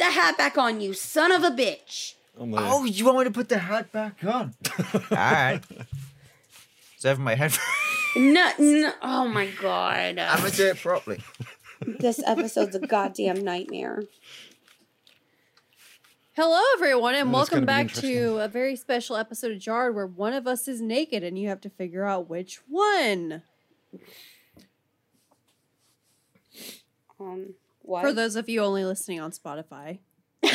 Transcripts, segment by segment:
No, put the hat back on, you son of a bitch. I'm there. Oh, you want me to put the hat back on? All right. It's over my head. No, no. Oh my god. I'm gonna do it properly. this episode's a goddamn nightmare. Hello, everyone, and Well, it's welcome gonna be back to interesting. a very special episode of Jarred where one of us is naked and you have to figure out which one. Um, what? For those of you only listening on Spotify.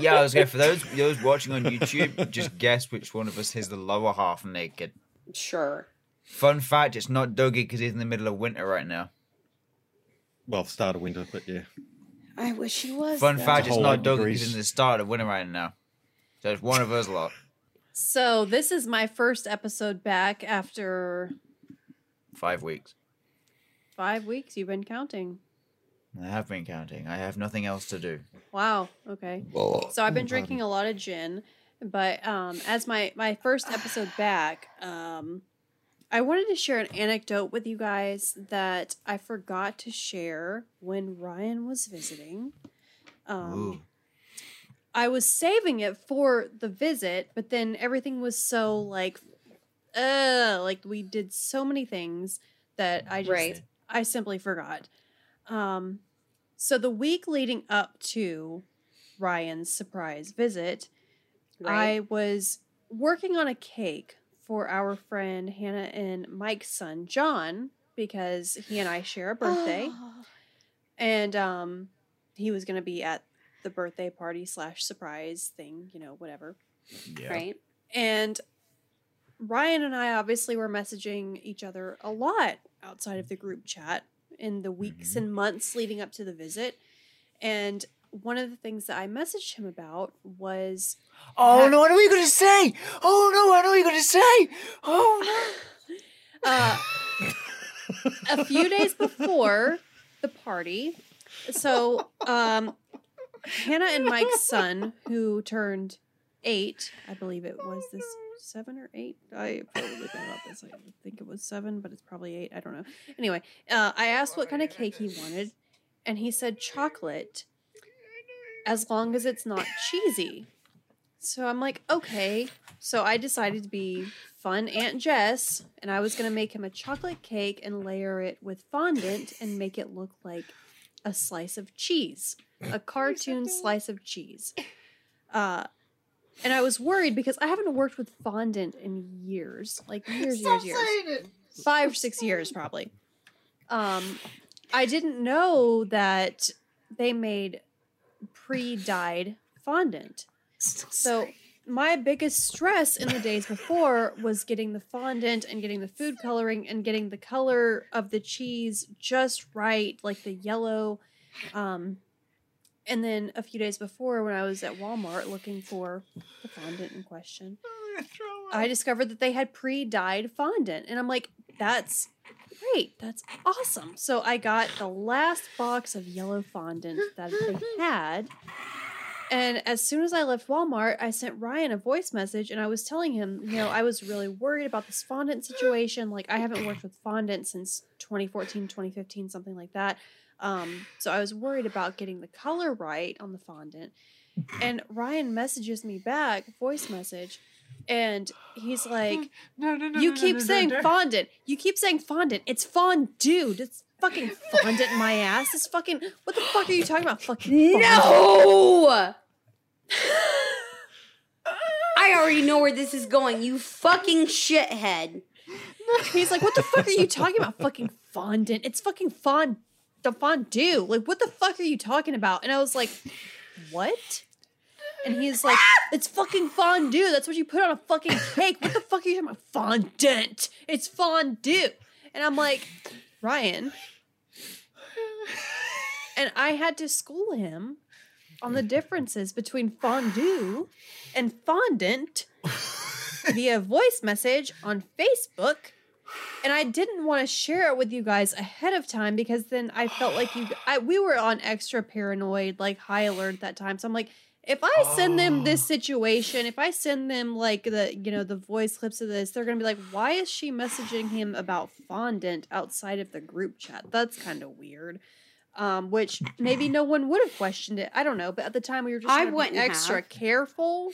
Yeah, I was going for those those watching on YouTube. Just guess which one of us has the lower half naked. sure. Fun fact: It's not Dougie because he's in the middle of winter right now. Well, start of winter, but yeah. I wish he was. Fun though. fact: It's whole not eight Dougie because he's in the start of winter right now. So it's one of us a lot. So, this is my first episode back after Five weeks. five weeks. You've been counting. I have been counting. I have nothing else to do. Wow. Okay. So I've been drinking a lot of gin, but um, as my my first episode back, um, I wanted to share an anecdote with you guys that I forgot to share when Ryan was visiting. Um, Ooh. I was saving it for the visit, but then everything was so like, uh, like we did so many things that I just Right. I simply forgot. Um, so the week leading up to Ryan's surprise visit, I was working on a cake for our friend Hannah and Mike's son John because he and I share a birthday, and um, he was going to be at the birthday party slash surprise thing, you know, whatever. Yeah. Right. And Ryan and I obviously were messaging each other a lot outside of the group chat in the weeks and months leading up to the visit. And one of the things that I messaged him about was Oh no! I know what are you're gonna say. Oh no! I know what you're gonna say. Oh no. uh, a few days before the party. So, um, Hannah and Mike's son, who turned eight, I believe it was this seven or eight. I probably about this. I think it was seven, but it's probably eight. I don't know. Anyway, uh, I asked what kind of cake he wanted, and he said chocolate, as long as it's not cheesy. So I'm like, okay. So I decided to be fun Aunt Jess, and I was gonna make him a chocolate cake and layer it with fondant and make it look like a slice of cheese, a cartoon slice of cheese. Uh, and I was worried because I haven't worked with fondant in years, like years, years, years, five, six years probably. Um, I didn't know that they made pre-dyed fondant. So my biggest stress in the days before was getting the fondant and getting the food coloring and getting the color of the cheese just right, like the yellow. Um, and then a few days before, when I was at Walmart looking for the fondant in question, I discovered that they had pre-dyed fondant, and I'm like, "That's great, that's awesome." So I got the last box of yellow fondant that they had, and as soon as I left Walmart, I sent Ryan a voice message and I was telling him, you know, I was really worried about this fondant situation. Like, I haven't worked with fondant since 2014, 2015, something like that. Um, so I was worried about getting the color right on the fondant. And Ryan messages me back, voice message, and he's like, no! No! No! You keep saying fondant. You keep saying fondant. It's fondue. It's fucking fondant in my ass. It's fucking. What the fuck are you talking about? Fucking fondant. No! I already know where this is going, you fucking shithead. He's like, what the fuck are you talking about? Fucking fondant. It's fucking fond the fondue. Like, what the fuck are you talking about? And I was like, what? And he's like, it's fucking fondue. That's what you put on a fucking cake. What the fuck are you talking about? Fondant. It's fondue. And I'm like, Ryan. And I had to school him on the differences between fondue and fondant via voice message on Facebook. And I didn't want to share it with you guys ahead of time because then I felt like you I we were on extra paranoid, like high alert that time. So I'm like, if I send them this situation, if I send them like the you know the voice clips of this, they're gonna be like, why is she messaging him about fondant outside of the group chat? That's kind of weird. Um, which maybe no one would have questioned it. I don't know, but at the time we were just I to wouldn't extra have. careful.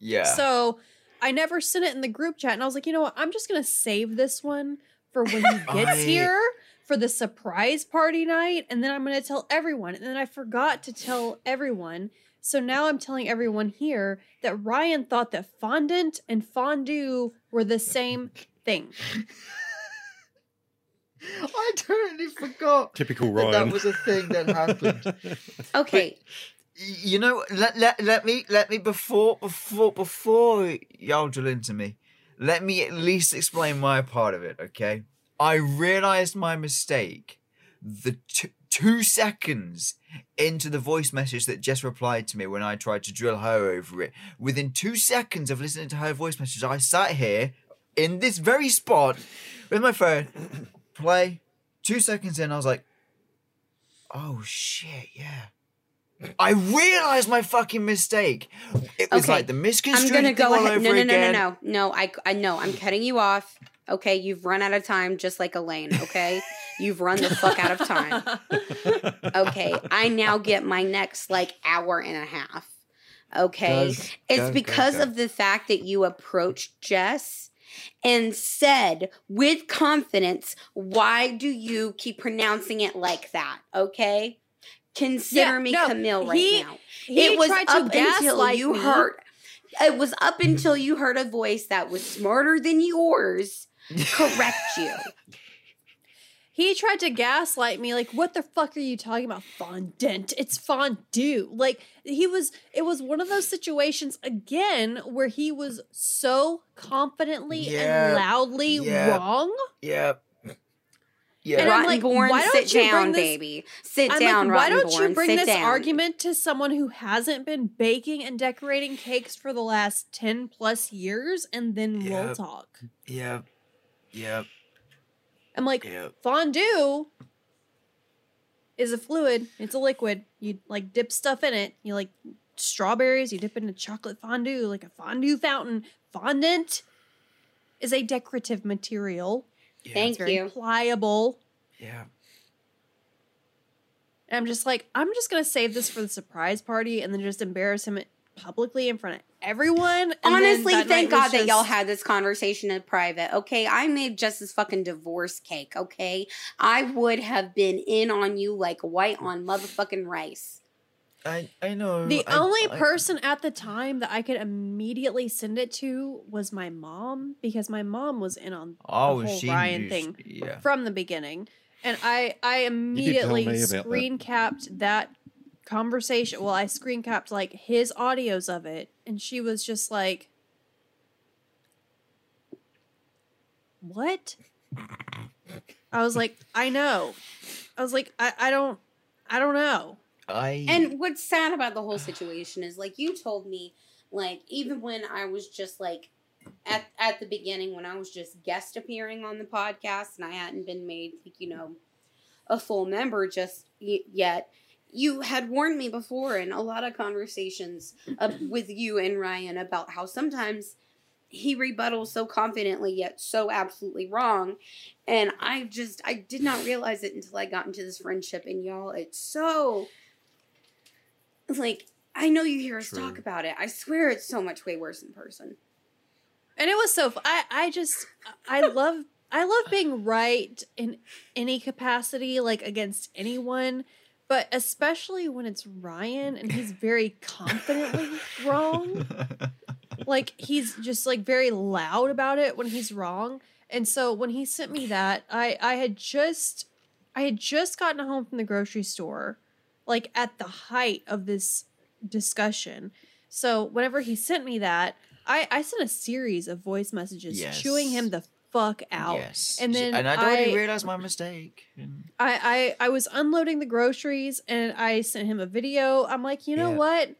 Yeah. So I never sent it in the group chat, and I was like, you know what? I'm just gonna save this one for when he gets I- here for the surprise party night, and then I'm gonna tell everyone. And then I forgot to tell everyone. So now I'm telling everyone here that Ryan thought that fondant and fondue were the same thing. I totally forgot Typical that, Ryan. that was a thing that happened. Okay. You know, let, let let me let me before before before y'all drill into me. Let me at least explain my part of it, okay? I realized my mistake the t- two seconds into the voice message that Jess replied to me when I tried to drill her over it. Within two seconds of listening to her voice message, I sat here in this very spot with my phone, play. Two seconds in, I was like, "Oh shit, yeah." I realized my fucking mistake. It was Okay, like the misconstrued. I'm gonna go all ahead. over No, no, no, no, no, no. I, I know. I'm cutting you off. Okay, you've run out of time, just like Elaine. Okay, you've run the fuck out of time. Okay, I now get my next like hour and a half. Okay, Does- it's go, go, because go. of the fact that you approached Jess and said with confidence, "Why do you keep pronouncing it like that?" Okay, consider Yeah, me no, Camille right he- now He it was tried to up until gaslight you me. heard it was up until you heard a voice that was smarter than yours correct you He tried to gaslight me, like, what the fuck are you talking about? Fondant. It's fondue. Like, he was, it was one of those situations again where he was so confidently Yeah. and loudly wrong. Yeah. wrong. Yeah. And I'm rotten like, born why don't sit you bring down this- baby sit I'm down like, why don't you born, bring this down. argument to someone who hasn't been baking and decorating cakes for the last 10 plus years and then we'll talk? Yeah. Yeah. I'm like, Yeah. fondue is a fluid. It's a liquid. You like dip stuff in it. You like strawberries. You dip it in a chocolate fondue, like a fondue fountain. Fondant is a decorative material. Yeah. Thank It's very you. pliable. Yeah. And I'm just like, I'm just gonna save this for the surprise party and then just embarrass him publicly in front of everyone. And honestly thank night was god that y'all had this conversation in private okay i made just this fucking divorce cake okay i would have been in on you like white on motherfucking rice I I know. The I- only I- person at the time that I could immediately send it to was my mom because my mom was in on Oh, the whole Ryan knew- thing Yeah. from the beginning. And I I immediately me about that. screen capped that conversation. Well, I screen capped like his audios of it and she was just like What? I was like, I know. I was like, I, I don't I don't know. I And what's sad about the whole situation is like you told me, like even when I was just like at at the beginning when I was just guest appearing on the podcast and I hadn't been made like you know a full member just y- yet. You had warned me before in a lot of conversations with you and Ryan about how sometimes he rebuttals so confidently yet so absolutely wrong and i just i did not realize it until i got into this friendship and y'all it's so like i know you hear us talk about it. I swear it's so much way worse in person. And it was so f- I, I just i love i love being right in any capacity like against anyone but especially when it's ryan and he's very confidently wrong. Like he's just like very loud about it when he's wrong. And so when he sent me that i i had just i had just gotten home from the grocery store like at the height of this discussion so whenever he sent me that i i sent a series of voice messages Yes. chewing him the fuck out Yes. and then and I'd already I- realized my mistake. I, I I was unloading the groceries and I sent him a video. I'm like, you know Yeah. what?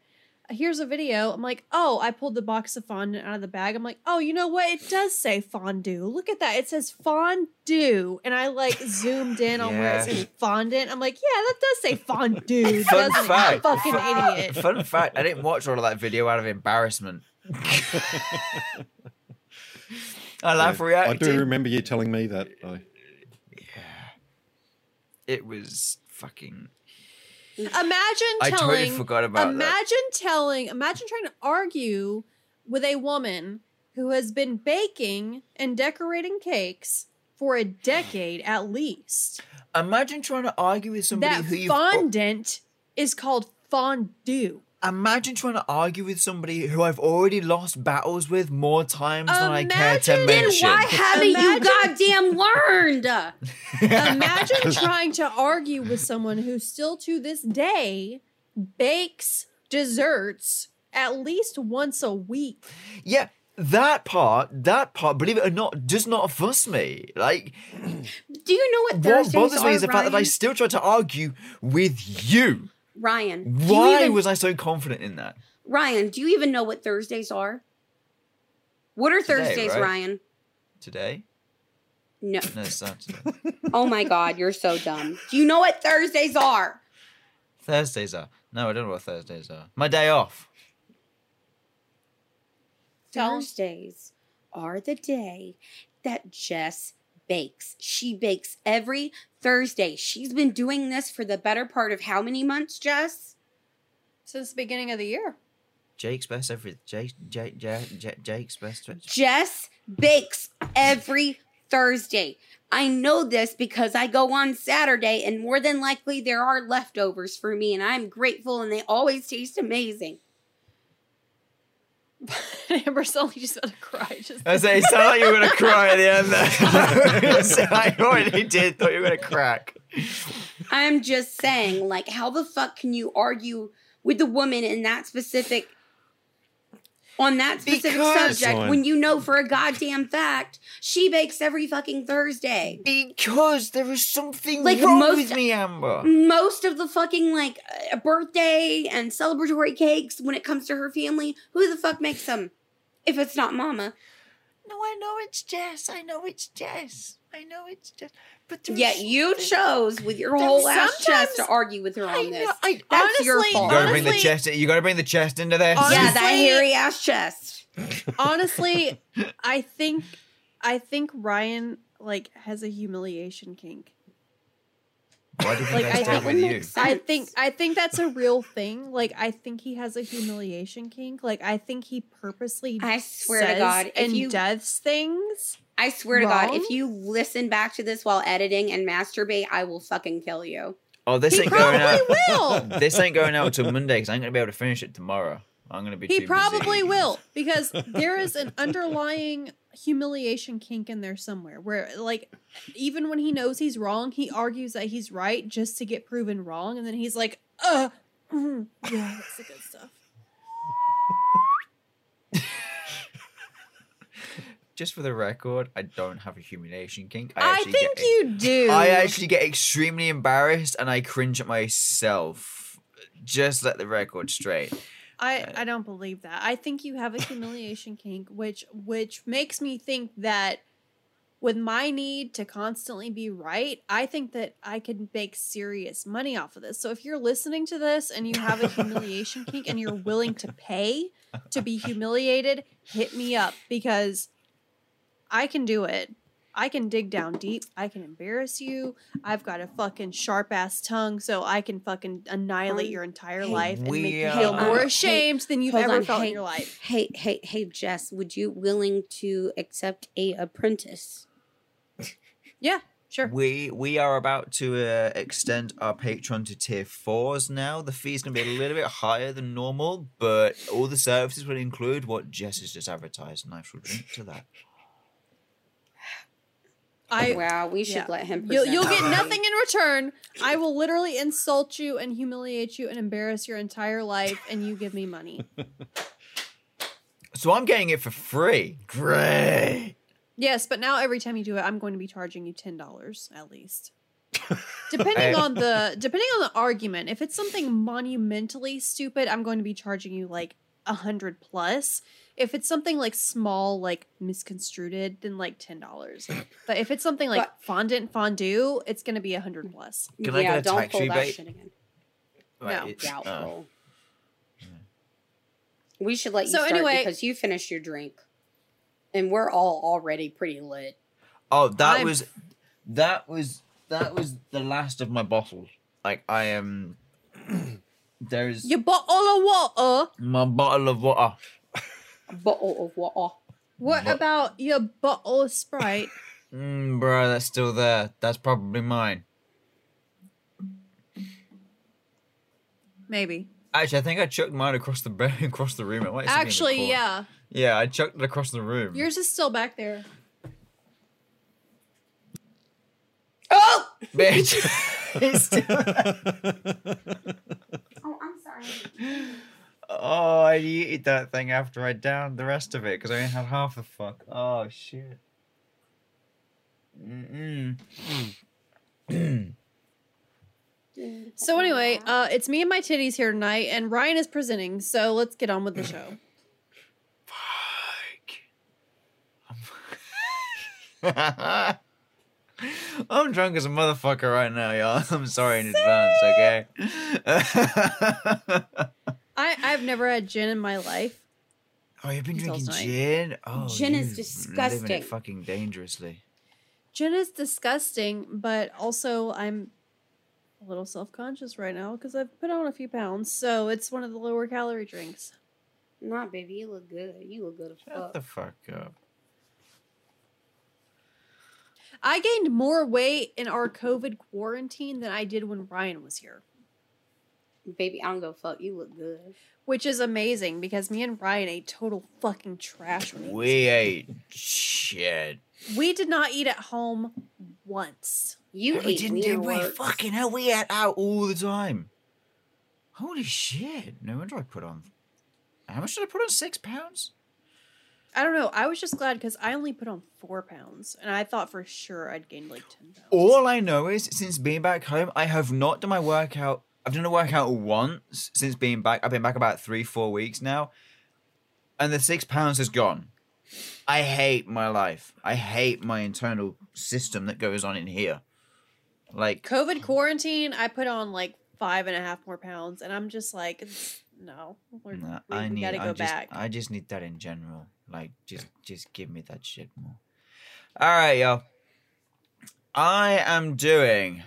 Here's a video. I'm like, oh, I pulled the box of fondant out of the bag. I'm like, oh, you know what? It does say fondue. Look at that. It says fondue. And I like zoomed in on where it says fondant. I'm like, yeah, that does say fondue. Fun doesn't fact. You fucking fun, idiot. Fun fact: I didn't watch all of that video out of embarrassment. I laugh Yeah, I do remember you telling me that. Though. It was fucking. Imagine I telling totally forgot about that. imagine telling imagine trying to argue with a woman who has been baking and decorating cakes for a decade at least. Imagine trying to argue with somebody that who you. fondant is called fondue. Imagine trying to argue with somebody who I've already lost battles with more times than I care to Imagine- Then mention. Why haven't Imagine- you goddamn learned? Imagine trying to argue with someone who still to this day bakes desserts at least once a week. Yeah, that part, that part, believe it or not, does not fuss me. Like, Do you know what what Thursdays bothers me is the fact that I Ryan? still try to argue with you. Ryan, Why even- was I so confident in that? Ryan, do you even know what Thursdays are? What are Today, Thursdays, right? Ryan? Today? No. No, Saturday. Oh my God, you're so dumb. Do you know what Thursdays are? Thursdays are. No, I don't know what Thursdays are. My day off. Thursdays are the day that Jess bakes. She bakes every Thursday. She's been doing this for the better part of how many months, Jess? Since the beginning of the year. Jake's best every Jake Jake Jake, Jake Jake's best. Jess bakes every Thursday. I know this because I go on Saturday and more than likely there are leftovers for me and I'm grateful and they always taste amazing. Amber's suddenly just about to cry. Just I say, it sounded like you were gonna cry at the end there. I already did. Thought you were gonna crack. I'm just saying, like, how the fuck can you argue with the woman in that specific on that specific Because- subject Fine. when you know for a goddamn fact she bakes every fucking Thursday? Because there is something Like, wrong most- with me, Amber. Most of the fucking like uh, birthday and celebratory cakes when it comes to her family, who the fuck makes them? If it's not mama. No, I know it's Jess. I know it's Jess. I know it's Jess. But there Yet you chose with your whole ass chest to argue with her I on know- this. I- That's your fault. You gotta bring the Honestly- chest. You gotta bring the chest into this. Honestly- yeah, that hairy ass chest. honestly, I think I think Ryan like has a humiliation kink. Why did you Like, guys I stay think- with you? I think I think that's a real thing. Like I think he has a humiliation kink. Like I think he purposely I swear to says God, if and you does things. I swear to God, if you listen back to this while editing and masturbate, I will fucking kill you. Oh, this He ain't going probably out. will. this ain't going out until Monday because I'm gonna be able to finish it tomorrow. I'm gonna be. He too probably busy. will because there is an underlying humiliation kink in there somewhere where like even when he knows he's wrong, he argues that he's right just to get proven wrong and then he's like, "Uh, mhm, yeah, that's the good stuff." Just for the record, I don't have a humiliation kink. I, I, think get, you do. I actually get extremely embarrassed and I cringe at myself. Just let the record straight. I, uh, I don't believe that. I think you have a humiliation kink, which which makes me think that with my need to constantly be right, I think that I could make serious money off of this. So if you're listening to this and you have a humiliation kink and you're willing to pay to be humiliated, hit me up because I can do it. I can dig down deep. I can embarrass you. I've got a fucking sharp ass tongue, so I can fucking annihilate your entire hey, life and make you feel uh, more hey, ashamed than you've ever on, felt hey. in your life. Hey, hey, hey, Jess, would you willing to accept a apprentice? Yeah, sure. We we are about to uh, extend our Patreon to tier fours now. The fee's gonna be a little bit higher than normal, but all the services will include what Jess has just advertised, and I shall drink to that. I wow, we should yeah. let him. you'll, you'll get nothing in return. I will literally insult you and humiliate you and embarrass your entire life, and you give me money. So I'm getting it for free. Great. Yes, but now every time you do it, I'm going to be charging you ten dollars at least. Depending on the depending on the argument, if it's something monumentally stupid, I'm going to be charging you like a hundred plus. If it's something like small, like misconstrued, then like ten dollars. But if it's something like But- fondant fondue, it's going to be a hundred plus. Can I yeah, get a don't pull that rebate? shit again. No, it's- uh, Doubtful. We should let you So start anyway- because you finished your drink, and we're all already pretty lit. oh, that I'm- was that was that was the last of my bottles. Like I am. There's Your bottle of water. my bottle of water. A bottle of water. What But- about your bottle of Sprite? Mm, bro, that's still there. That's probably mine. Maybe. Actually, I think I chucked mine across the bed, across the room. It might still the Actually, yeah. Yeah, I chucked it across the room. Yours is still back there. Oh! bitch. It's still- Oh, I'm sorry. Oh, I eated that thing after I downed the rest of it because I only had half the fuck. Oh shit. Mm-mm. So anyway, uh, it's me and my titties here tonight, and Ryan is presenting. So let's get on with the show. Fuck. I'm drunk as a motherfucker right now, y'all. I'm sorry in advance, okay? I I've never had gin in my life. oh, you've been Until drinking tonight. gin? Oh, Gin is you Living disgusting. it fucking dangerously. Gin is disgusting, but also I'm a little self conscious right now because I've put on a few pounds. So it's one of the lower calorie drinks. Nah, baby, you look good. You look good as Shut fuck. the fuck up. I gained more weight in our COVID quarantine than I did when Ryan was here, Baby, I don't go fuck. You look good. which is amazing because me and Ryan ate total fucking trash. When We ate shit. We did not eat at home once. You we didn't wiener do we? works. Fucking hell, we ate out all the time. Holy shit. No wonder I put on. How much did I put on? Six pounds? I don't know. I was just glad because I only put on four pounds, and I thought for sure I'd gained like ten pounds. All I know is since being back home, I have not done my workout. I've done a workout once since being back. I've been back about three, four weeks now. And the six pounds has gone. I hate my life. I hate my internal system that goes on in here. Like, COVID quarantine, I put on like five and a half more pounds, and I'm just like, no, we're, nah, I we need. gotta I go just, back. I just need that in general. Like, just, just give me that shit more. All right, y'all. I am doing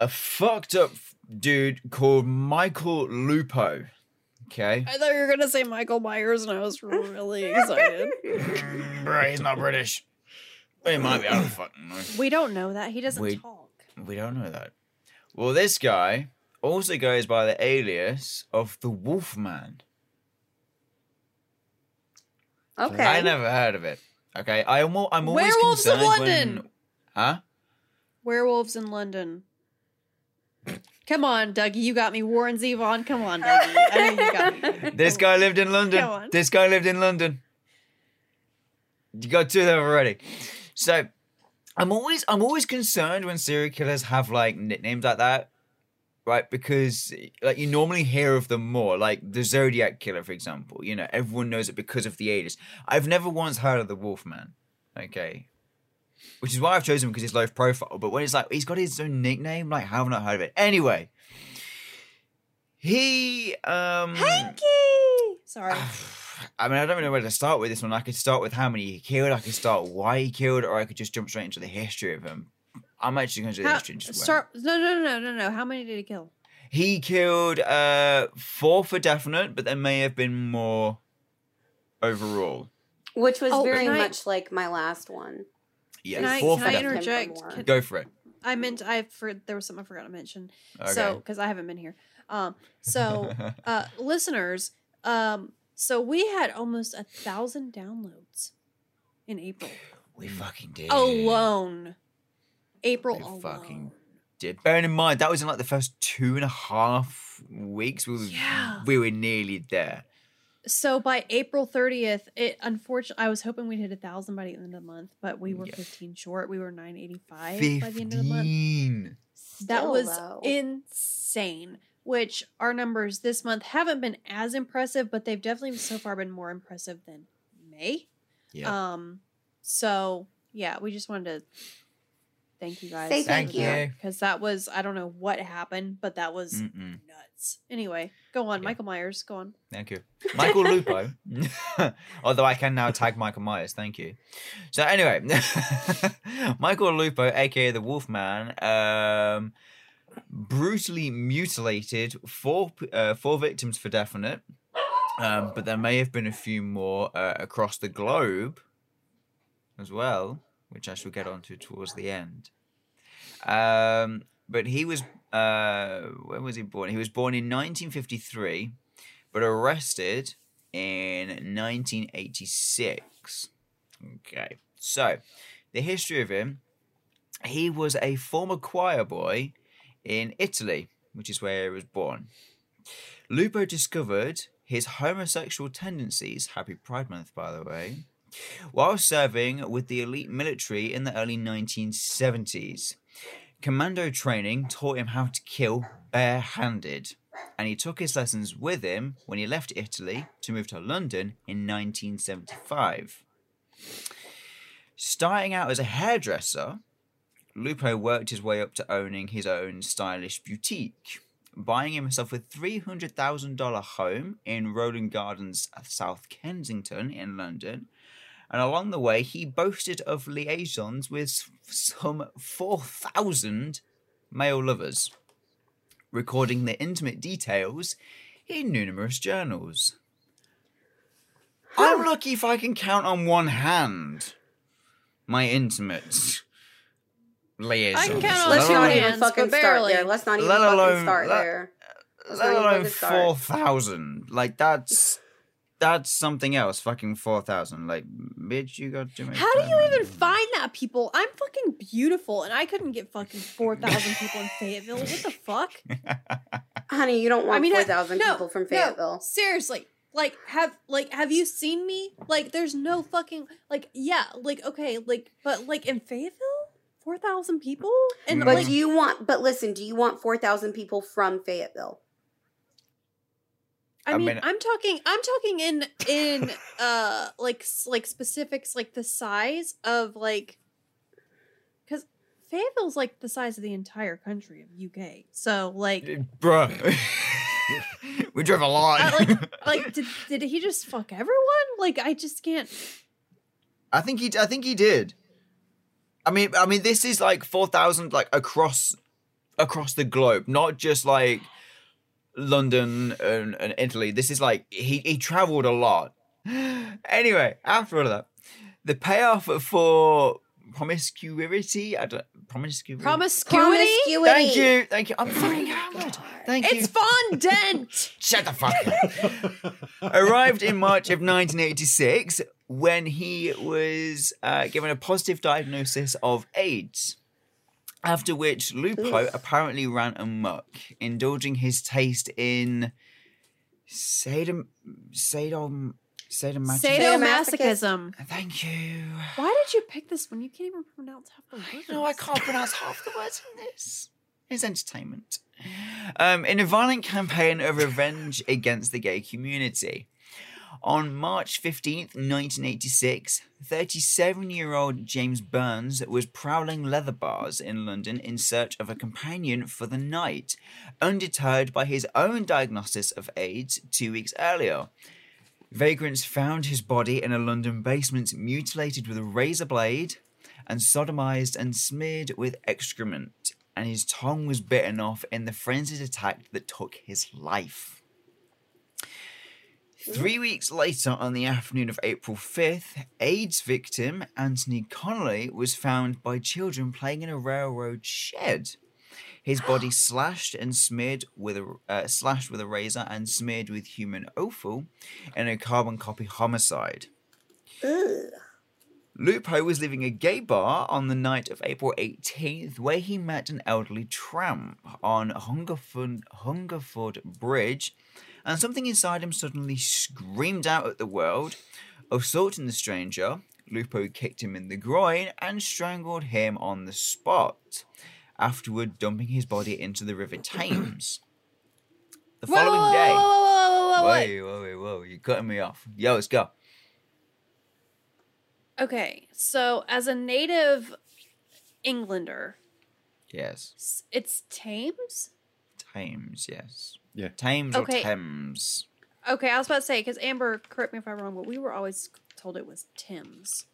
a fucked up dude called Michael Lupo. Okay. I thought you were gonna say Michael Myers, and I was really excited. Bro, he's not British. He might be. I don't fucking know. we don't know that he doesn't We- talk. We don't know that. Well, this guy also goes by the alias of the Wolfman. Okay. I never heard of it. Okay, I am. al- I'm always Werewolves of concerned London! When, huh? Werewolves in London. Come on, Dougie, you got me. Warren Zevon, come on, Dougie. I know you got me. This guy lived in London. This guy lived in London. You got two of them already. So I'm always I'm always concerned when serial killers have like nicknames like that. Right, because like you normally hear of them more, like the Zodiac Killer, for example. You know, everyone knows it because of the alias. I've never once heard of the Wolfman. Okay, which is why I've chosen him because he's low profile. But when it's like he's got his own nickname, like how have I not heard of it? Anyway, he um Sorry. I mean, I don't know where to start with this one. I could start with how many he killed. I could start why he killed, or I could just jump straight into the history of him. I'm actually going to do the history. just wait. start. No, no, no, no, no. How many did he kill? He killed uh, four for definite, but there may have been more overall. Which was Oh, very can I- much like my last one. Yeah, Can I, can I interject? Can- Go for it. I meant I for there was something I forgot to mention. Okay. So because I haven't been here. Um. So uh, listeners, um. So we had almost a thousand downloads in April we fucking did. alone. April We alone. fucking did. Bearing in mind that was in like the first two and a half weeks. We were, Yeah. we were nearly there. So by April 30th, it unfortunately I was hoping we'd hit a thousand by the end of the month, but we were Yeah. 15 short. We were 985 by the end of the month. Fifteen. That was though. insane. Which our numbers this month haven't been as impressive, but they've definitely so far been more impressive than May. Yeah. Um, so yeah, we just wanted to Thank you guys. Say thank you. Because that was I don't know what happened, but that was Mm-mm. Nuts. Anyway, go on, Yeah. Michael Myers. Go on. Thank you. Michael Lupo. Although I can now tag Michael Myers. Thank you. So, anyway, Michael Lupo, aka the Wolfman, um, brutally mutilated four, uh, four victims for definite. Um, but there may have been a few more uh, across the globe as well, which I shall get onto towards the end. Um, but he was, uh, when was he born? He was born in 1953 but arrested in 1986. Okay, so the history of him he was a former choir boy in Italy, which is where he was born. Lupo discovered his homosexual tendencies, happy Pride Month, by the way, while serving with the elite military in the early 1970s. Commando training taught him how to kill barehanded and he took his lessons with him when he left Italy to move to London in 1975. Starting out as a hairdresser, Lupo worked his way up to owning his own stylish boutique, buying himself a $300,000 home in Roland Gardens, South Kensington in London. And along the way, he boasted of liaisons with some 4,000 male lovers recording the intimate details in numerous journals. I'm lucky if I can count on one hand my intimates liaisons. count on Let's two not alone, even hands, fucking but start there. Let's not even Let fucking start let- there. Let's let alone four thousand. Like that's that's something else. Fucking four thousand. Like, bitch, you got to make. How do you time. even find that people? I'm fucking beautiful, and I couldn't get fucking four thousand people in Fayetteville. What the fuck? Honey, you don't want I mean, four thousand no, people from no, Fayetteville. seriously. Like have like have you seen me? Like there's no fucking like yeah like okay like but like in Fayetteville four thousand people and No. But like do you want? But listen, do you want four thousand people from Fayetteville? I I mean, mean- I'm talking I'm talking in in uh like like specifics like the size of like because Fayetteville's like the size of the entire country of UK. So like Bruh. we drove a lot. Uh, like- like did did he just fuck everyone? Like I just can't. I think he. I think he did. I mean, I mean, this is like four thousand, like across, across the globe, not just like London and, and Italy. This is like he he traveled a lot. Anyway, after all of that, the payoff for promiscuity. I don't promiscuity. Promiscuity. Thank you, thank you. I'm fucking hammered. Thank you. It's fondant. Shut the fuck up. Arrived in March of 1986 when he was uh, given a positive diagnosis of AIDS. After which, Lupo Oof. apparently ran amok, indulging his taste in sadom, sadom, sadomasochism. Sadomasochism. Thank you. Why did you pick this one? You can't even pronounce half the words. No, I can't pronounce half the words in this. It's entertainment. Um, in a violent campaign of revenge against the gay community. On March 15th, 1986, 37 year old James Burns was prowling leather bars in London in search of a companion for the night, undeterred by his own diagnosis of AIDS two weeks earlier. Vagrants found his body in a London basement mutilated with a razor blade and sodomized and smeared with excrement, and his tongue was bitten off in the frenzied attack that took his life. Three weeks later, on the afternoon of April 5th, AIDS victim Anthony Connolly was found by children playing in a railroad shed. His body slashed and smeared with a uh, slashed with a razor and smeared with human offal in a carbon copy homicide. Ugh. Lupo was leaving a gay bar on the night of April 18th where he met an elderly tramp on Hungerford, Hungerford Bridge, and something inside him suddenly screamed out at the world. Assaulting the stranger, Lupo kicked him in the groin and strangled him on the spot, afterward dumping his body into the River Thames. The Whoa, following day. Whoa, whoa, whoa, whoa, whoa, whoa, whoa, you're cutting me off. Yo, let's go. Okay, so as a native Englander. Yes. It's Thames. Thames, yes. Yeah. Thames Okay. or Thames. Okay, I was about to say because Amber, correct me if I'm wrong, but we were always told it was Thames.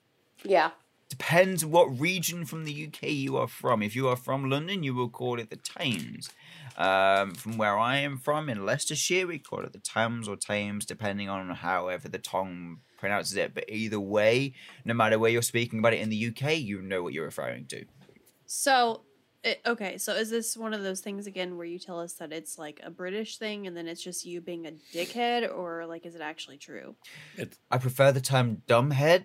Yeah. Depends what region from the UK you are from. If you are from London, you will call it the Thames. Um, from where I am from, in Leicestershire, we call it the Thames or Thames, depending on however the tongue pronounces it. But either way, no matter where you're speaking about it in the UK, you know what you're referring to. So, it, okay, so is this one of those things again where you tell us that it's like a British thing and then it's just you being a dickhead, or like is it actually true? I prefer the term dumbhead,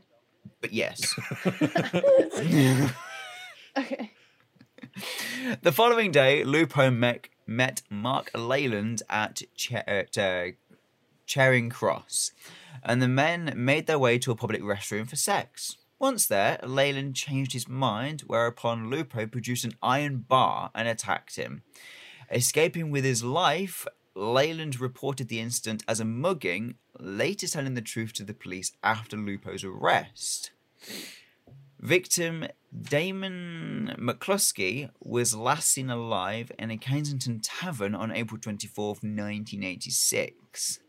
but yes. Okay. the following day, Lupo met, met Mark Leyland at, Che- at uh, Charing Cross, and the men made their way to a public restroom for sex. Once there, Leyland changed his mind, whereupon Lupo produced an iron bar and attacked him. Escaping with his life, Leyland reported the incident as a mugging, later telling the truth to the police after Lupo's arrest. Victim Damon McCluskey was last seen alive in a Kensington tavern on April 24th, 1986.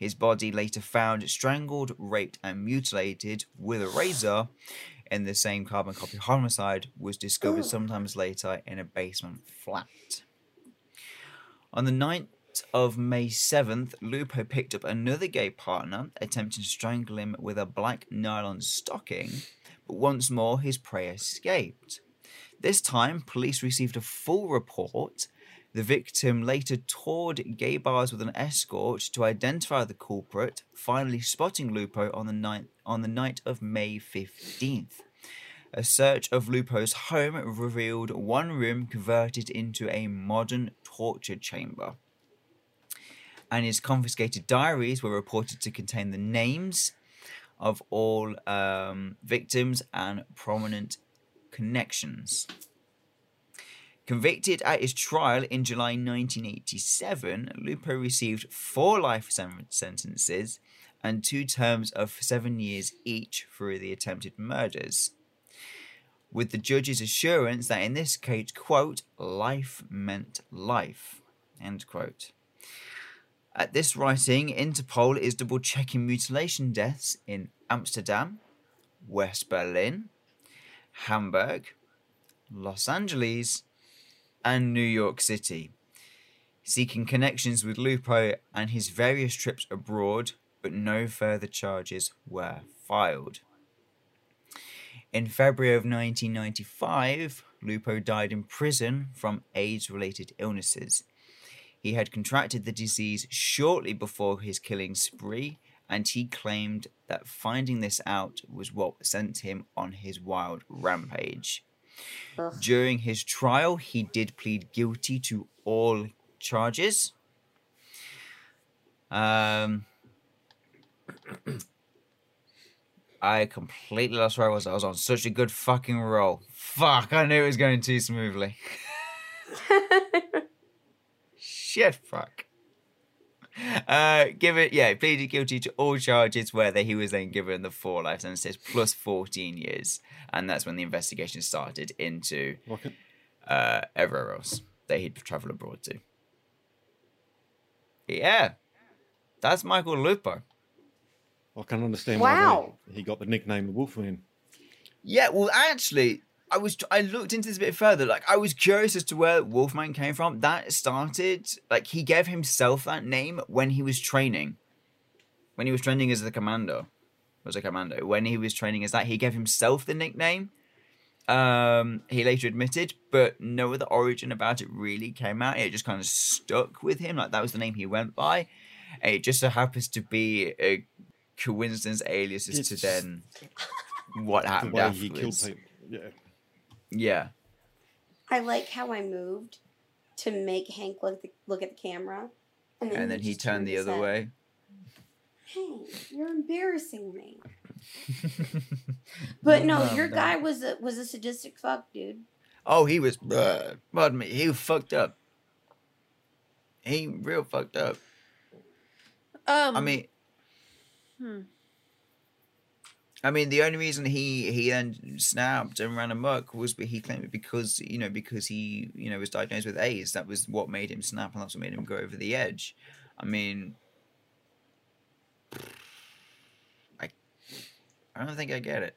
His body later found strangled, raped, and mutilated with a razor in the same carbon copy homicide was discovered sometimes later in a basement flat. On the 9th of May 7th, Lupo picked up another gay partner, attempting to strangle him with a black nylon stocking, but once more his prey escaped. This time, police received a full report. The victim later toured gay bars with an escort to identify the culprit, finally spotting Lupo on the night, on the night of May 15th. A search of Lupo's home revealed one room converted into a modern torture chamber. And his confiscated diaries were reported to contain the names of all um, victims and prominent connections. Convicted at his trial in July 1987, Lupo received four life sentences and two terms of seven years each for the attempted murders with the judge's assurance that in this case, quote, life meant life, end quote. At this writing, Interpol is double checking mutilation deaths in Amsterdam, West Berlin, Hamburg, Los Angeles, and New York City, seeking connections with Lupo and his various trips abroad, but no further charges were filed. In February of 1995, Lupo died in prison from AIDS related illnesses. He had contracted the disease shortly before his killing spree, and he claimed that finding this out was what sent him on his wild rampage. Ugh. During his trial, he did plead guilty to all charges. Um, I completely lost where I was. I was on such a good fucking roll. Fuck, I knew it was going too smoothly. Shit, fuck. Uh, give it, yeah, pleaded guilty to all charges where he was then given the four life sentences plus 14 years. And that's when the investigation started into Rocket. uh, everywhere else that he'd travel abroad to. Yeah, that's Michael Lupo. I can understand Wow. why he got the nickname the Wolfman. Yeah, well, actually, I was I looked into this a bit further. Like, I was curious as to where Wolfman came from. That started like he gave himself that name when he was training. When he was training as the commando, was a commando. When he was training as that, he gave himself the nickname. Um, he later admitted, but no other origin about it really came out. It just kind of stuck with him. Like that was the name he went by. It just so happens to be a coincidence alias as to then what The happened way he killed afterwards. people. Yeah. Yeah. I like how I moved to make Hank look the, look at the camera, And then he just turned the other head. way. Hank, you're embarrassing me. But no, your no. guy was a was a sadistic fuck, dude. Oh, he was. Uh, pardon me. He was fucked up. He real fucked up. Um, I mean, hmm. I mean, the only reason he he then snapped and ran amok was he claimed it because you know because he you know was diagnosed with AIDS. That was what made him snap, and that's what made him go over the edge. I mean, I I don't think I get it.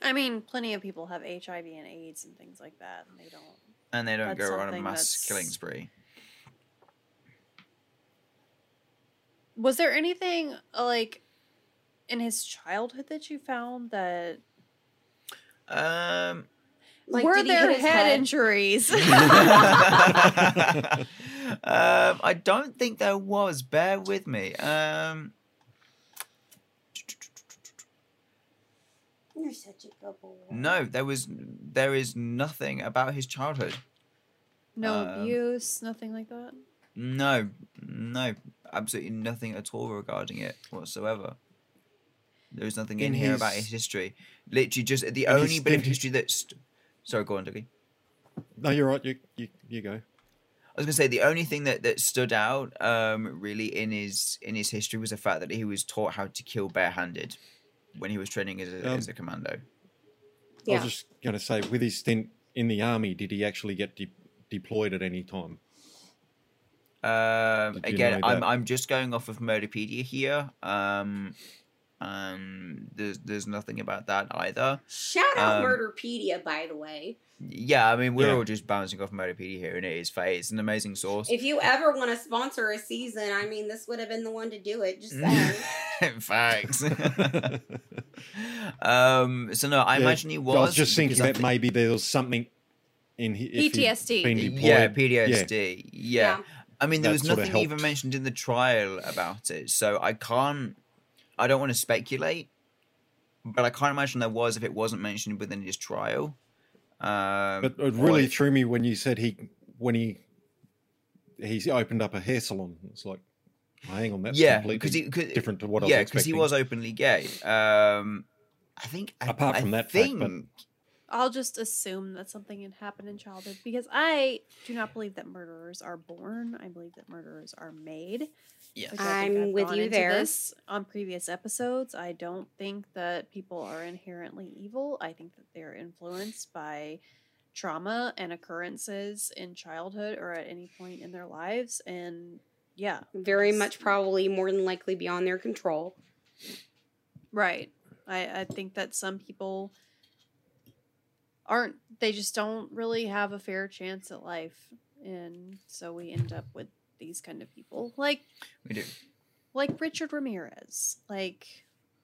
I mean, plenty of people have HIV and AIDS and things like that, and they don't. And they don't go on a mass that's- killing spree. Was there anything like in his childhood that you found that Um, Like, were did he there head, head? injuries? um, I don't think there was. Bear with me. Um, You're such a good boy. no, there was. There is nothing about his childhood. no Um, abuse, nothing like that. No, no, absolutely nothing at all regarding it whatsoever. There is nothing in, In here about his- his history. Literally, just the in his only bit of history that's. Sorry, go on, Dougie. No, you're right. You you, you go. I was gonna say the only thing that, that stood out, um, really in his in his history was the fact that he was taught how to kill barehanded when he was training as a, Um, as a commando. I was just going to say, with his stint in the army, did he actually get de- deployed at any time? Um, again, I'm? I'm just going off of Murderpedia here. Um, um, there's there's nothing about that either. Shout out Um, Murderpedia, by the way. Yeah, I mean we're Yeah. all just bouncing off Murderpedia here, and it is fa It's an amazing source. If you ever want to sponsor a season, I mean, this would have been the one to do it. Just saying. In fact. um. So no, I Yeah, imagine he was. I was just thinking because I that maybe there was something in hi- if PTSD. been think- deployed. Yeah, PTSD. Yeah. Yeah. I mean, there That was nothing even mentioned in the trial about it, so I can't. I don't want to speculate, but I can't imagine there was if it wasn't mentioned within his trial. Um, But it really if- threw me when you said he when he he opened up a hair salon. It's like, hang on, that's yeah, completely because he cause, different to what I yeah, because he was openly gay. Um, I think. Apart I from that fact, but- I'll just assume that something had happened in childhood because I do not believe that murderers are born. I believe that murderers are made. Yes. I think I'm I've with gone you into there. This on previous episodes, I don't think that people are inherently evil. I think that they're influenced by trauma and occurrences in childhood or at any point in their lives, and yeah, Very much probably more than likely beyond their control. Right. I, I think that some people aren't they just don't really have a fair chance at life. And so we end up with these kind of people. Like We do. like Richard Ramirez. Like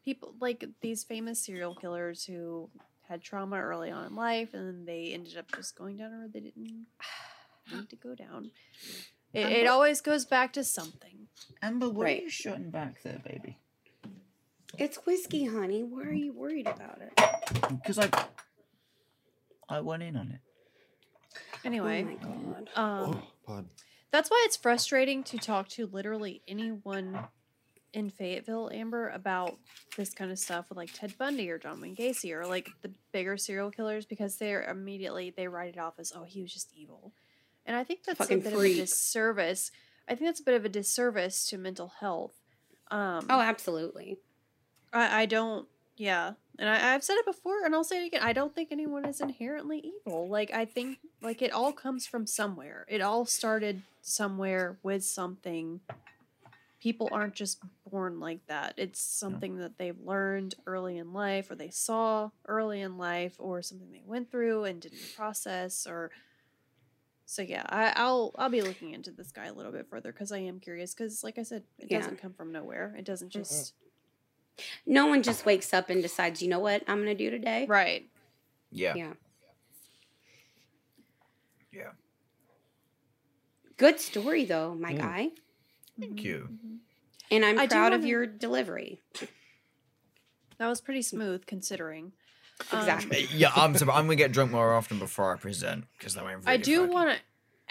people like these famous serial killers who had trauma early on in life and then they ended up just going down a road they didn't need to go down. It, it always goes back to something. Amber, what Right. are you shutting back there, baby? It's whiskey, honey. Why are you worried about it? Mm, because I, I went in on it. Anyway, Oh um Oh. That's why it's frustrating to talk to literally anyone in Fayetteville, Amber, about this kind of stuff with like Ted Bundy or John Wayne Gacy or like the bigger serial killers because they're immediately they write it off as oh he was just evil, and I think that's Fucking a bit freak. of a disservice. I think that's a bit of a disservice to mental health. Um, Oh, absolutely. I, I don't. Yeah, and I, I've said it before, and I'll say it again. I don't think anyone is inherently evil. Like I think, like it all comes from somewhere. It all started somewhere with something. People aren't just born like that. It's something that they've learned early in life, or they saw early in life, or something they went through and didn't process, or. So yeah, I, I'll I'll be looking into this guy a little bit further because I am curious. Because like I said, it Yeah. doesn't come from nowhere. It doesn't just No one just wakes up and decides, you know what I'm going to do today? right. Yeah. Yeah. Yeah. Good story, though, my Mm. guy. Thank you. Mhm. And I'm I proud of wanna- your delivery. That was pretty smooth considering. Um, Exactly. Yeah, I'm. sur- I'm gonna get drunk more often before I present because that went. I really I do want to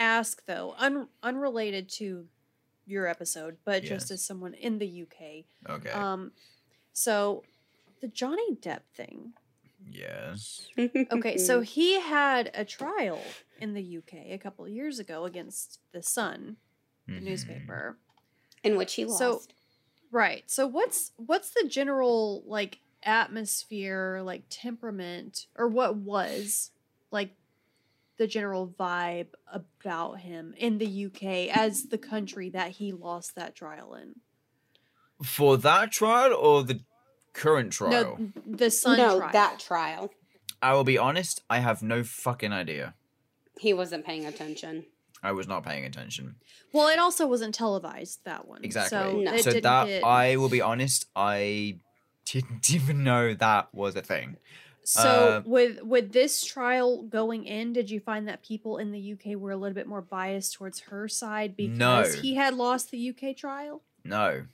ask though, un- unrelated to your episode, but Yes. just as someone in the UK. Okay. Um, so the Johnny Depp thing. yes. Okay, so he had a trial in the UK a couple of years ago against the Sun, the Mhm. newspaper. in which he lost. So- Right. So what's what's the general like atmosphere, like temperament, or what was like the general vibe about him in the UK as the country that he lost that trial in? For that trial or the current trial? No, the Sun no, trial. that trial. I will be honest, I have no fucking idea. He wasn't paying attention. I was not paying attention. Well, it also wasn't televised that one. Exactly. So, No. so that get- I will be honest, I didn't even know that was a thing. So Uh, with with this trial going in, did you find that people in the UK were a little bit more biased towards her side because No. he had lost the UK trial? No.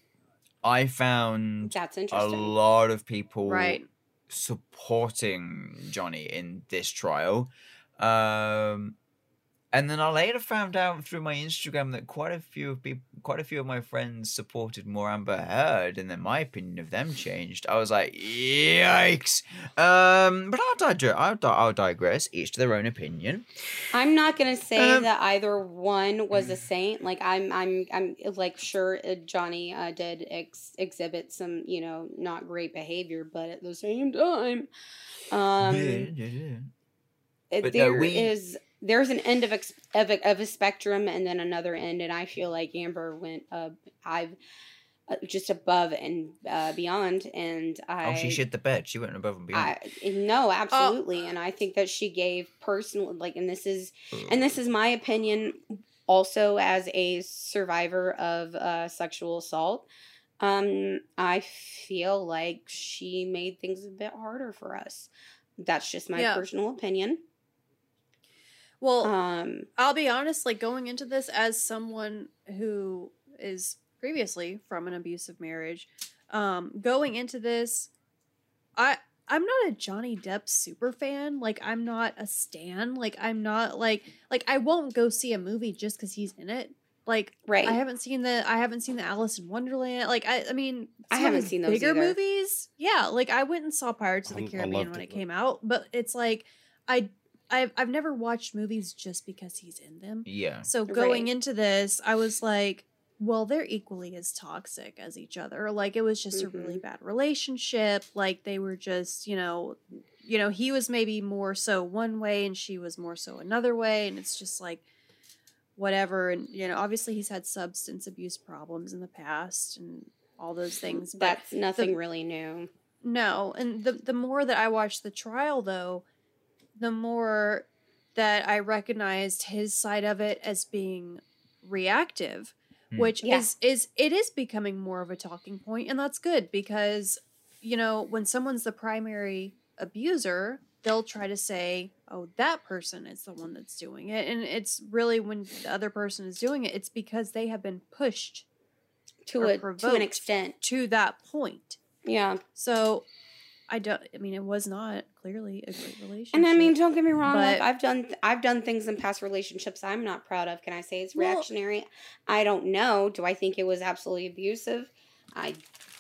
I found That's a lot of people Right. supporting Johnny in this trial. Um and then I later found out through my Instagram that quite a few of people, quite a few of my friends supported more Amber Heard, and then my opinion of them changed. I was like, "Yikes!" Um, but I'll, dig- I'll, di- I'll digress. Each to their own opinion. I'm not gonna say Um, that either one was a saint. Like I'm, I'm, I'm like sure uh, Johnny uh, did ex- exhibit some, you know, not great behavior, but at the same time, um, it, But no, there we- is there's an end of, ex- of a, of a spectrum and then another end, and I feel like Amber went uh, I've uh, just above and uh, beyond, and I oh, she shit the bed. She went above and beyond. I no, absolutely, and I think that she gave personal like, and this is and this is my opinion also as a survivor of uh, sexual assault um i feel like she made things a bit harder for us that's just my Yeah. personal opinion Well, um I'll be honest, like going into this as someone who is previously from an abusive marriage, um, going into this, I I'm not a Johnny Depp super fan. Like I'm not a stan. Like I'm not like like I won't go see a movie just because he's in it. Like right I haven't seen the I haven't seen the Alice in Wonderland. Like I I mean I haven't seen those bigger either. movies. Yeah, like I went and saw Pirates of the Caribbean when it, it came out, but it's like I I've I've never watched movies just because he's in them. yeah. So going Right. into this, I was like, well, they're equally as toxic as each other. Like it was just a really mm-hmm. bad relationship. Like they were just, you know, you know, he was maybe more so one way and she was more so another way and it's just like whatever and you know, obviously he's had substance abuse problems in the past and all those things. But that's nothing really new no, and the the more that I watched the trial though, the more that I recognized his side of it as being reactive, Hmm. which Yeah. is is it is becoming more of a talking point and that's good because you know, when someone's the primary abuser, they'll try to say, "Oh, that person is the one that's doing it." And it's really when the other person is doing it, it's because they have been pushed to a to an extent to that point. yeah So I don't. I mean, it was not clearly a great relationship. and i mean don't get me wrong like But- i've done i've done things in past relationships i'm not proud of can i say it's Well- reactionary i don't know do i think it was absolutely abusive i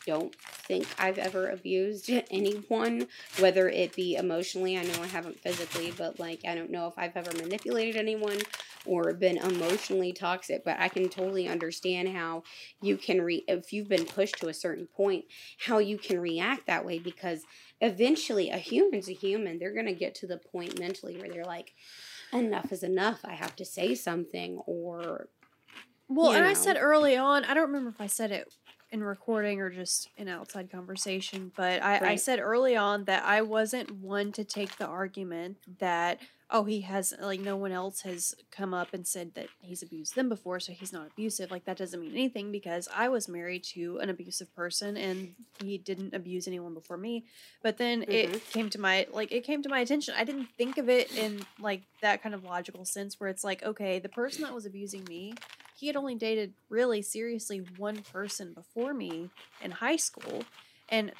don't think i've ever abused anyone whether it be emotionally i know i haven't physically but like i don't know if i've ever manipulated anyone or been emotionally toxic but i can totally understand how you can re if you've been pushed to a certain point how you can react that way because eventually a human's a human. They're going to get to the point mentally where they're like enough is enough. I have to say something or well, you and I said early on. I don't remember if I said it in recording or just in outside conversation, but I, I said early on that I wasn't one to take the argument that oh he has like no one else has come up and said that he's abused them before, so he's not abusive. Like that doesn't mean anything because I was married to an abusive person and he didn't abuse anyone before me. But then it Mhm. came to my like it came to my attention. I didn't think of it in like that kind of logical sense where it's like, okay, the person that was abusing me, he had only dated really seriously one person before me in high school. And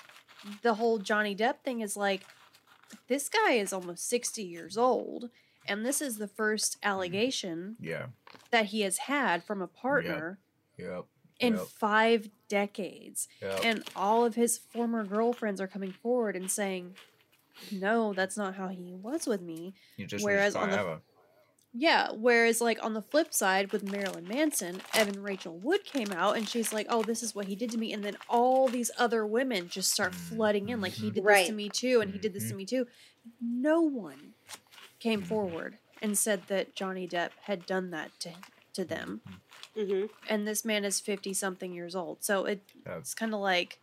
the whole Johnny Depp thing is like this guy is almost 60 years old and this is the first mm-hmm. allegation Yeah. that he has had from a partner Yep. in Yep. 5 decades Yep. and all of his former girlfriends are coming forward and saying no that's not how he was with me you just whereas on the-. Yeah, whereas like on the flip side with Marilyn Manson, Evan Rachel Wood came out and she's like, "Oh, this is what he did to me," and then all these other women just start flooding in, like he did this to me too, and he did this to me too. No one came forward and said that Johnny Depp had done that to to them, hmm and this man is fifty something years old, so it Yeah. it's kind of like,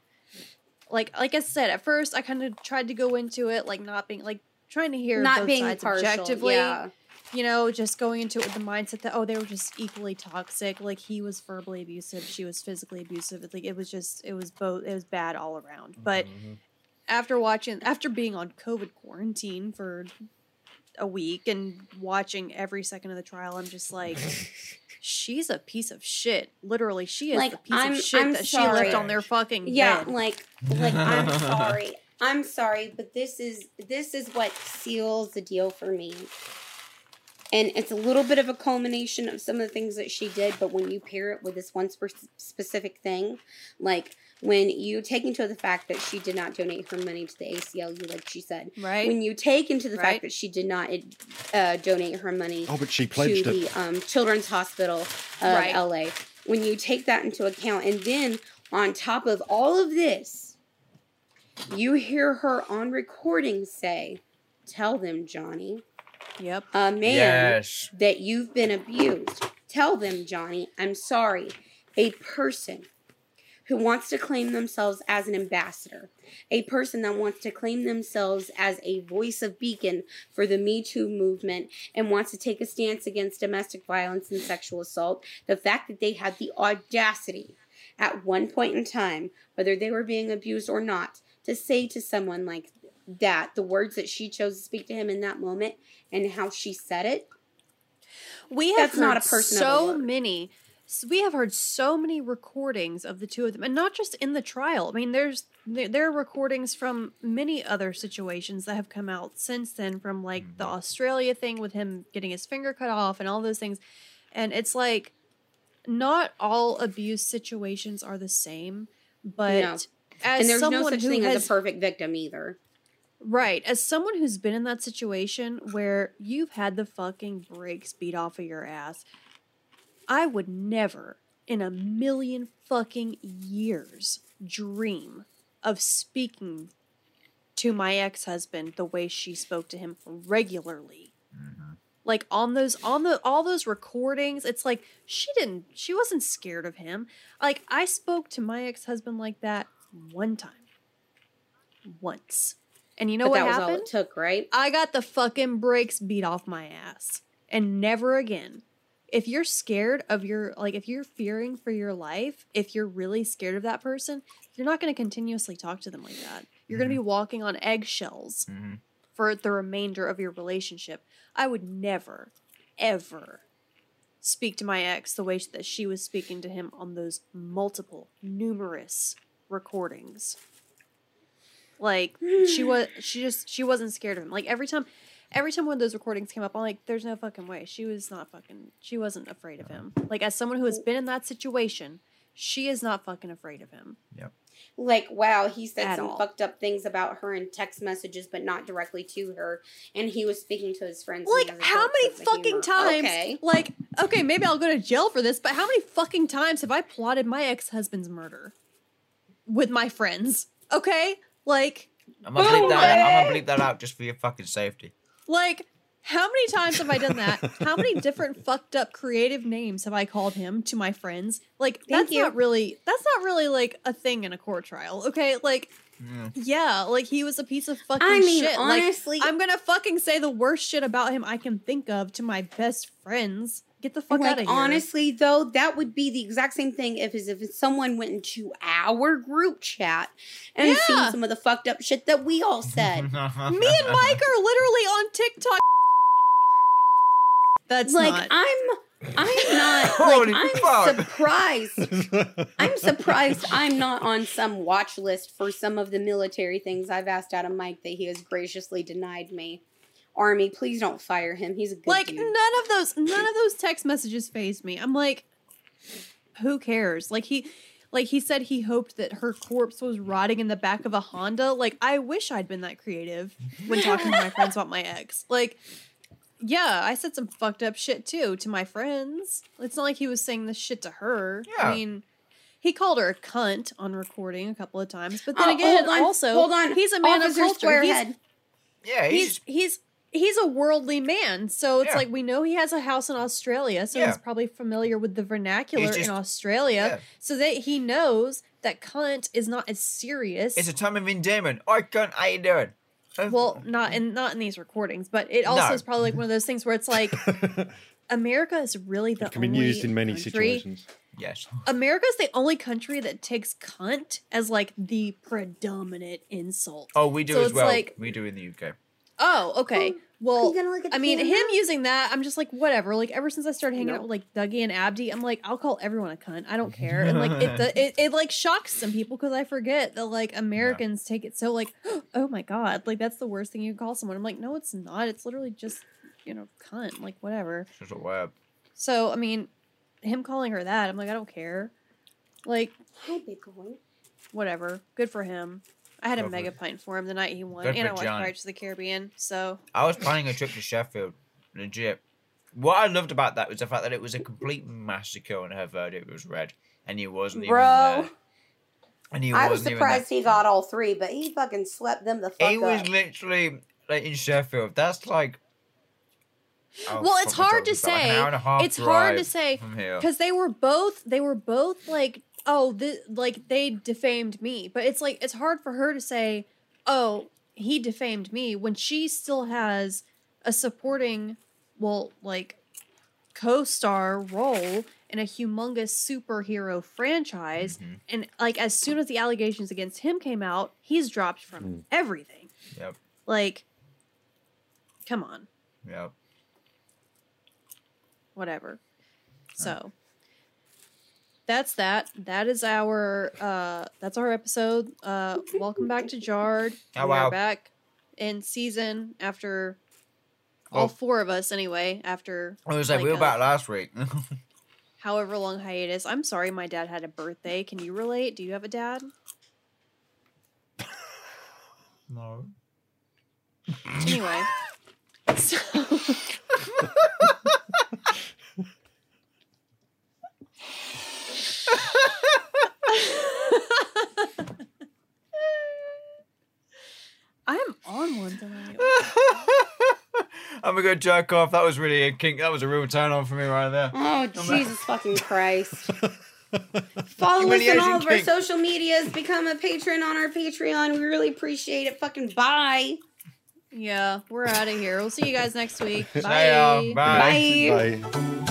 like like I said at first, I kind of tried to go into it like not being like trying to hear Not both being sides partial. objectively Yeah. You know, just going into it with the mindset that oh, they were just equally toxic. Like he was verbally abusive, she was physically abusive. Like it was just, it was both, it was bad all around. But Mm-hmm. after watching, after being on COVID quarantine for a week and watching every second of the trial, I'm just like, she's a piece of shit. Literally, she is Like, the piece I'm- of shit I'm that she left on their fucking Yeah, head. like like I'm sorry. I'm sorry, but this is this is what seals the deal for me. And it's a little bit of a culmination of some of the things that she did, but when you pair it with this one spe- specific thing, like when you take into the fact that she did not donate her money to the ACLU, like she said, right? when you take into the Right. fact that she did not uh, donate her money Oh, but she to pledged the it. um, Children's Hospital of Right. LA. When you take that into account, and then on top of all of this, you hear her on recording say, Tell them, Johnny, yep. a man Yes. that you've been abused. Tell them, Johnny, I'm sorry. A person who wants to claim themselves as an ambassador, a person that wants to claim themselves as a voice of beacon for the Me Too movement and wants to take a stance against domestic violence and sexual assault, the fact that they had the audacity at one point in time, whether they were being abused or not, to say to someone like that the words that she chose to speak to him in that moment and how she said it We have That's not heard a person so word. many. We have heard so many recordings of the two of them, and not just in the trial. I mean, there's there, there are recordings from many other situations that have come out since then, from like the mm-hmm. Australia thing with him getting his finger cut off and all those things, and it's like not all abuse situations are the same, but No. as and there's no someone such who thing has as a perfect victim either. Right. As someone who's been in that situation where you've had the fucking brakes beat off of your ass, I would never in a million fucking years dream of speaking to my ex-husband the way she spoke to him regularly. Mm-hmm. Like on those on the all those recordings, it's like she didn't she wasn't scared of him. Like I spoke to my ex-husband like that one time. Once. And you know but what that was happened? all it took, right? I got the fucking brakes beat off my ass. And never again. If you're scared of your, like, if you're fearing for your life, if you're really scared of that person, you're not going to continuously talk to them like that. You're going to be walking on eggshells Mhm. for the remainder of your relationship. I would never, ever speak to my ex the way that she was speaking to him on those multiple, numerous recordings. Like she was, she just she wasn't scared of him. Like every time, every time one of those recordings came up, I'm like, "There's no fucking way." She was not fucking. She wasn't afraid of him. Like as someone who has been in that situation, she is not fucking afraid of him. Yep. Like, wow, he said At some all. fucked up things about her in text messages, but not directly to her. And he was speaking to his friends. Like how many fucking humor. times? Okay. Like okay, maybe I'll go to jail for this, but how many fucking times have I plotted my ex husband's murder with my friends? Okay, like I'm gonna bleep Boom, that. I'm gonna bleep that out just for your fucking safety. Like, how many times have I done that? How many different fucked up creative names have I called him to my friends? Like, Thank that's you. not really that's not really like a thing in a court trial. Okay, like Mm. yeah, like he was a piece of fucking I mean, shit. honestly, like I'm gonna fucking say the worst shit about him I can think of to my best friends. Get the fuck out like of here. honestly though, that would be the exact same thing if as if someone went into our group chat and Yeah. seen some of the fucked up shit that we all said. Me and Mike are literally on TikTok. That's like not. I'm I'm not Holy like fuck. I'm surprised. I'm surprised I'm not on some watch list for some of the military things I've asked out of Mike that he has graciously denied me. Army, please don't fire him. He's a good like dude. none of those none of those text messages phased me. I'm like, who cares? Like he like he said he hoped that her corpse was rotting in the back of a Honda. Like I wish I'd been that creative when talking to my friends about my ex. Like yeah, I said some fucked up shit too to my friends. It's not like he was saying this shit to her. Yeah. I mean, he called her a cunt on recording a couple of times, but then Oh, again, hold on, also, hold on. he's a man Officer of culture. He's, Yeah, he's, he's he's he's a worldly man, so it's Yeah. like we know he has a house in Australia, so Yeah. he's probably familiar with the vernacular just- in Australia, yeah. so that he knows that cunt is not as serious. it's a time of endearment. I can't. How you doing? Uh, well, not in not in these recordings, but it also No. is probably like one of those things where it's like America is really the it can be only used in many country. situations. yes. America's the only country that takes cunt as like the predominant insult. Oh, we do So as it's well. like- we do in the UK. Oh, okay. Um, well, you gonna look at I the mean, camera? him using that, I'm just like, whatever. Like, ever since I started hanging out with like Dougie and Abdi, I'm like, I'll call everyone a cunt. I don't care. And like, it the, it, it like shocks some people because I forget that like Americans take it so like, oh my god, like that's the worst thing you can call someone. I'm like, no, it's not. It's literally just you know, cunt. Like whatever. It's just a word. So I mean, him calling her that, I'm like, I don't care. Like Hi, big boy. whatever. Good for him. I had a Lovely. mega pint for him the night he won, Good and I watched Johnny. Pirates of the Caribbean. So I was planning a trip to Sheffield, legit. What I loved about that was the fact that it was a complete massacre and her verdict was red, and he wasn't even there. And he I was surprised even he got all three, but he fucking swept them the fuck there. He was literally like in Sheffield. That's like. Oh, Well, it's hard to about like an say. hour and a half it's hard to say because they were both they were both like oh the like they defamed me but it's like it's hard for her to say oh he defamed me when she still has a supporting well like co-star role in a humongous superhero franchise Mhm. and like as soon as the allegations against him came out he's dropped from Mm. everything Yep. like come on Yep. whatever. So that's that. That is our uh that's our episode. Uh welcome back to Jarred. Oh, we wow. are back in season after all Well- four of us anyway, after I was like, Like we were a- back last week. however long hiatus. I'm sorry my dad had a birthday. Can you relate? Do you have a dad? no. Anyway. So I'm on one tonight. I'm gonna go jerk off. That was really a kink. That was a real turn on for me right there. Oh Jesus fucking Christ! Follow us on all of our king. social medias. Become a patron on our Patreon. We really appreciate it. Fucking bye. Yeah, we're out of here. We'll see you guys next week. See. Bye. Bye. Bye. Bye.